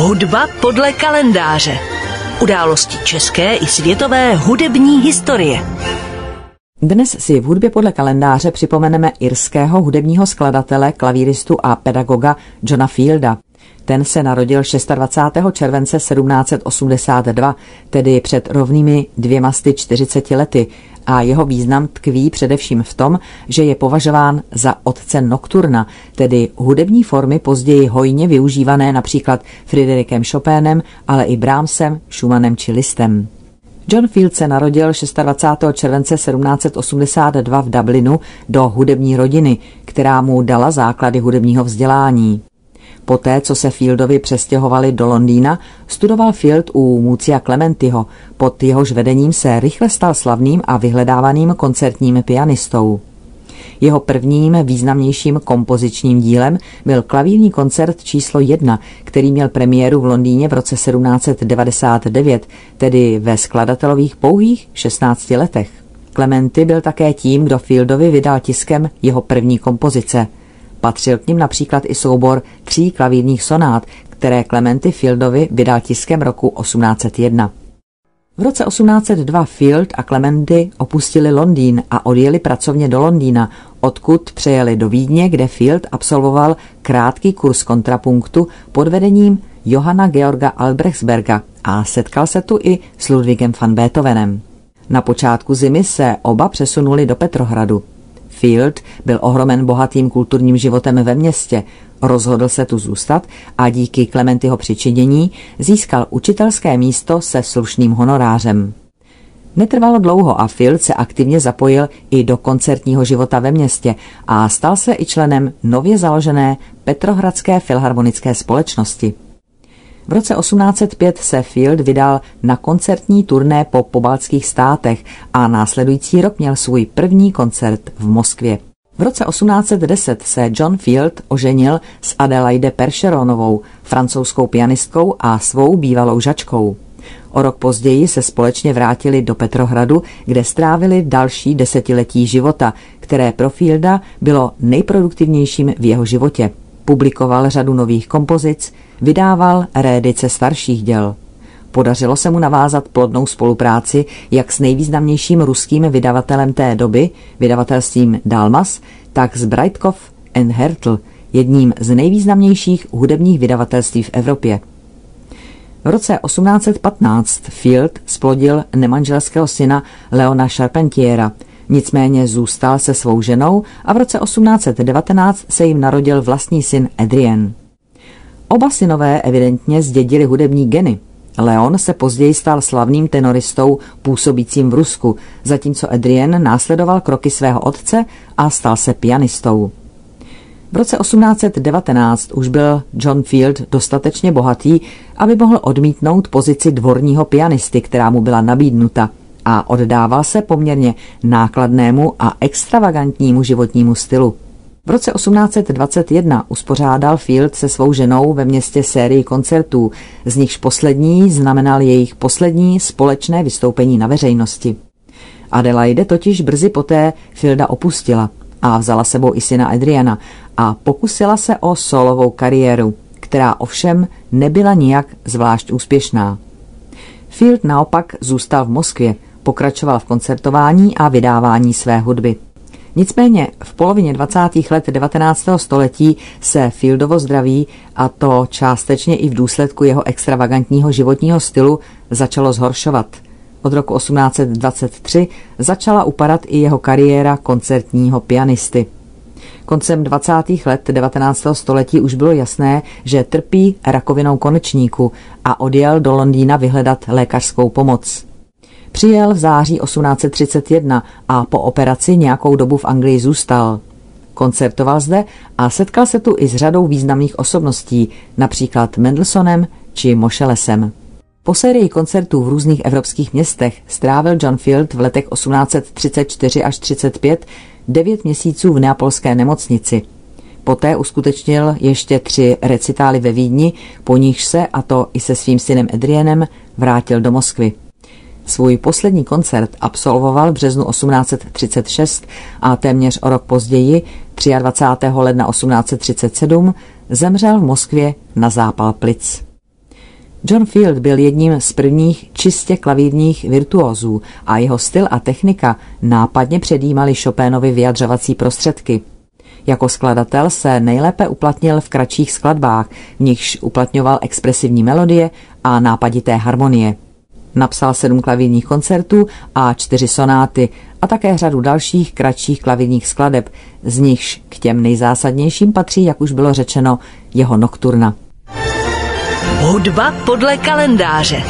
Hudba podle kalendáře. Události české i světové hudební historie. Dnes si v hudbě podle kalendáře připomeneme irského hudebního skladatele, klavíristu a pedagoga Johna Fielda. Ten se narodil 26. července 1782, tedy před rovnými dvěma 40 lety a jeho význam tkví především v tom, že je považován za otce nocturna, tedy hudební formy později hojně využívané například Friderikem Chopinem, ale i Brahmsem, Schumannem či Listem. John Field se narodil 26. července 1782 v Dublinu do hudební rodiny, která mu dala základy hudebního vzdělání. Poté, co se Fieldovi přestěhovali do Londýna, studoval Field u Mucia Clementiho, pod jehož vedením se rychle stal slavným a vyhledávaným koncertním pianistou. Jeho prvním významnějším kompozičním dílem byl klavírní koncert číslo 1, který měl premiéru v Londýně v roce 1799, tedy ve skladatelových pouhých 16 letech. Clementy byl také tím, kdo Fieldovi vydal tiskem jeho první kompozice – Patřil k ním například i soubor tří klavírních sonát, které Clementy Fieldovi vydal tiskem roku 1801. V roce 1802 Field a Clementy opustili Londýn a odjeli pracovně do Londýna, odkud přejeli do Vídně, kde Field absolvoval krátký kurz kontrapunktu pod vedením Johanna Georga Albrechtsberga a setkal se tu i s Ludwigem van Beethovenem. Na počátku zimy se oba přesunuli do Petrohradu. Field byl ohromen bohatým kulturním životem ve městě, rozhodl se tu zůstat a díky Klementyho přičinění získal učitelské místo se slušným honorářem. Netrvalo dlouho a Field se aktivně zapojil i do koncertního života ve městě a stal se i členem nově založené Petrohradské filharmonické společnosti. V roce 1805 se Field vydal na koncertní turné po pobaltských státech a následující rok měl svůj první koncert v Moskvě. V roce 1810 se John Field oženil s Adelaide Percheronovou, francouzskou pianistkou a svou bývalou žačkou. O rok později se společně vrátili do Petrohradu, kde strávili další desetiletí života, které pro Fielda bylo nejproduktivnějším v jeho životě. Publikoval řadu nových kompozic, vydával rédice starších děl. Podařilo se mu navázat plodnou spolupráci jak s nejvýznamnějším ruským vydavatelem té doby, vydavatelstvím Dalmas, tak s Breitkopf and Hertl, jedním z nejvýznamnějších hudebních vydavatelství v Evropě. V roce 1815 Field splodil nemanželského syna Leona Charpentiera, nicméně zůstal se svou ženou a v roce 1819 se jim narodil vlastní syn Adrien. Oba synové evidentně zdědili hudební geny. Leon se později stal slavným tenoristou působícím v Rusku, zatímco Adrien následoval kroky svého otce a stal se pianistou. V roce 1819 už byl John Field dostatečně bohatý, aby mohl odmítnout pozici dvorního pianisty, která mu byla nabídnuta a oddával se poměrně nákladnému a extravagantnímu životnímu stylu. V roce 1821 uspořádal Field se svou ženou ve městě sérii koncertů, z nichž poslední znamenal jejich poslední společné vystoupení na veřejnosti. Adelaide totiž brzy poté Fielda opustila a vzala sebou i syna Adriana a pokusila se o solovou kariéru, která ovšem nebyla nijak zvlášť úspěšná. Field naopak zůstal v Moskvě, pokračoval v koncertování a vydávání své hudby. Nicméně v polovině 20. let 19. století se Fieldovo zdraví, a to částečně i v důsledku jeho extravagantního životního stylu, začalo zhoršovat. Od roku 1823 začala upadat i jeho kariéra koncertního pianisty. Koncem 20. let 19. století už bylo jasné, že trpí rakovinou konečníku a odjel do Londýna vyhledat lékařskou pomoc. Přijel v září 1831 a po operaci nějakou dobu v Anglii zůstal. Koncertoval zde a setkal se tu i s řadou významných osobností, například Mendelssohnem či Mošelesem. Po sérii koncertů v různých evropských městech strávil John Field v letech 1834 až 35 devět měsíců v neapolské nemocnici. Poté uskutečnil ještě tři recitály ve Vídni, po nichž se, a to i se svým synem Adrienem, vrátil do Moskvy. Svůj poslední koncert absolvoval v březnu 1836 a téměř o rok později, 23. ledna 1837, zemřel v Moskvě na zápal plic. John Field byl jedním z prvních čistě klavírních virtuózů a jeho styl a technika nápadně předjímali Chopinovi vyjadřovací prostředky. Jako skladatel se nejlépe uplatnil v kratších skladbách, v nichž uplatňoval expresivní melodie a nápadité harmonie. Napsal sedm klavírních koncertů a čtyři sonáty a také řadu dalších kratších klavírních skladeb, z nichž k těm nejzásadnějším patří, jak už bylo řečeno, jeho nokturna. Hudba podle kalendáře.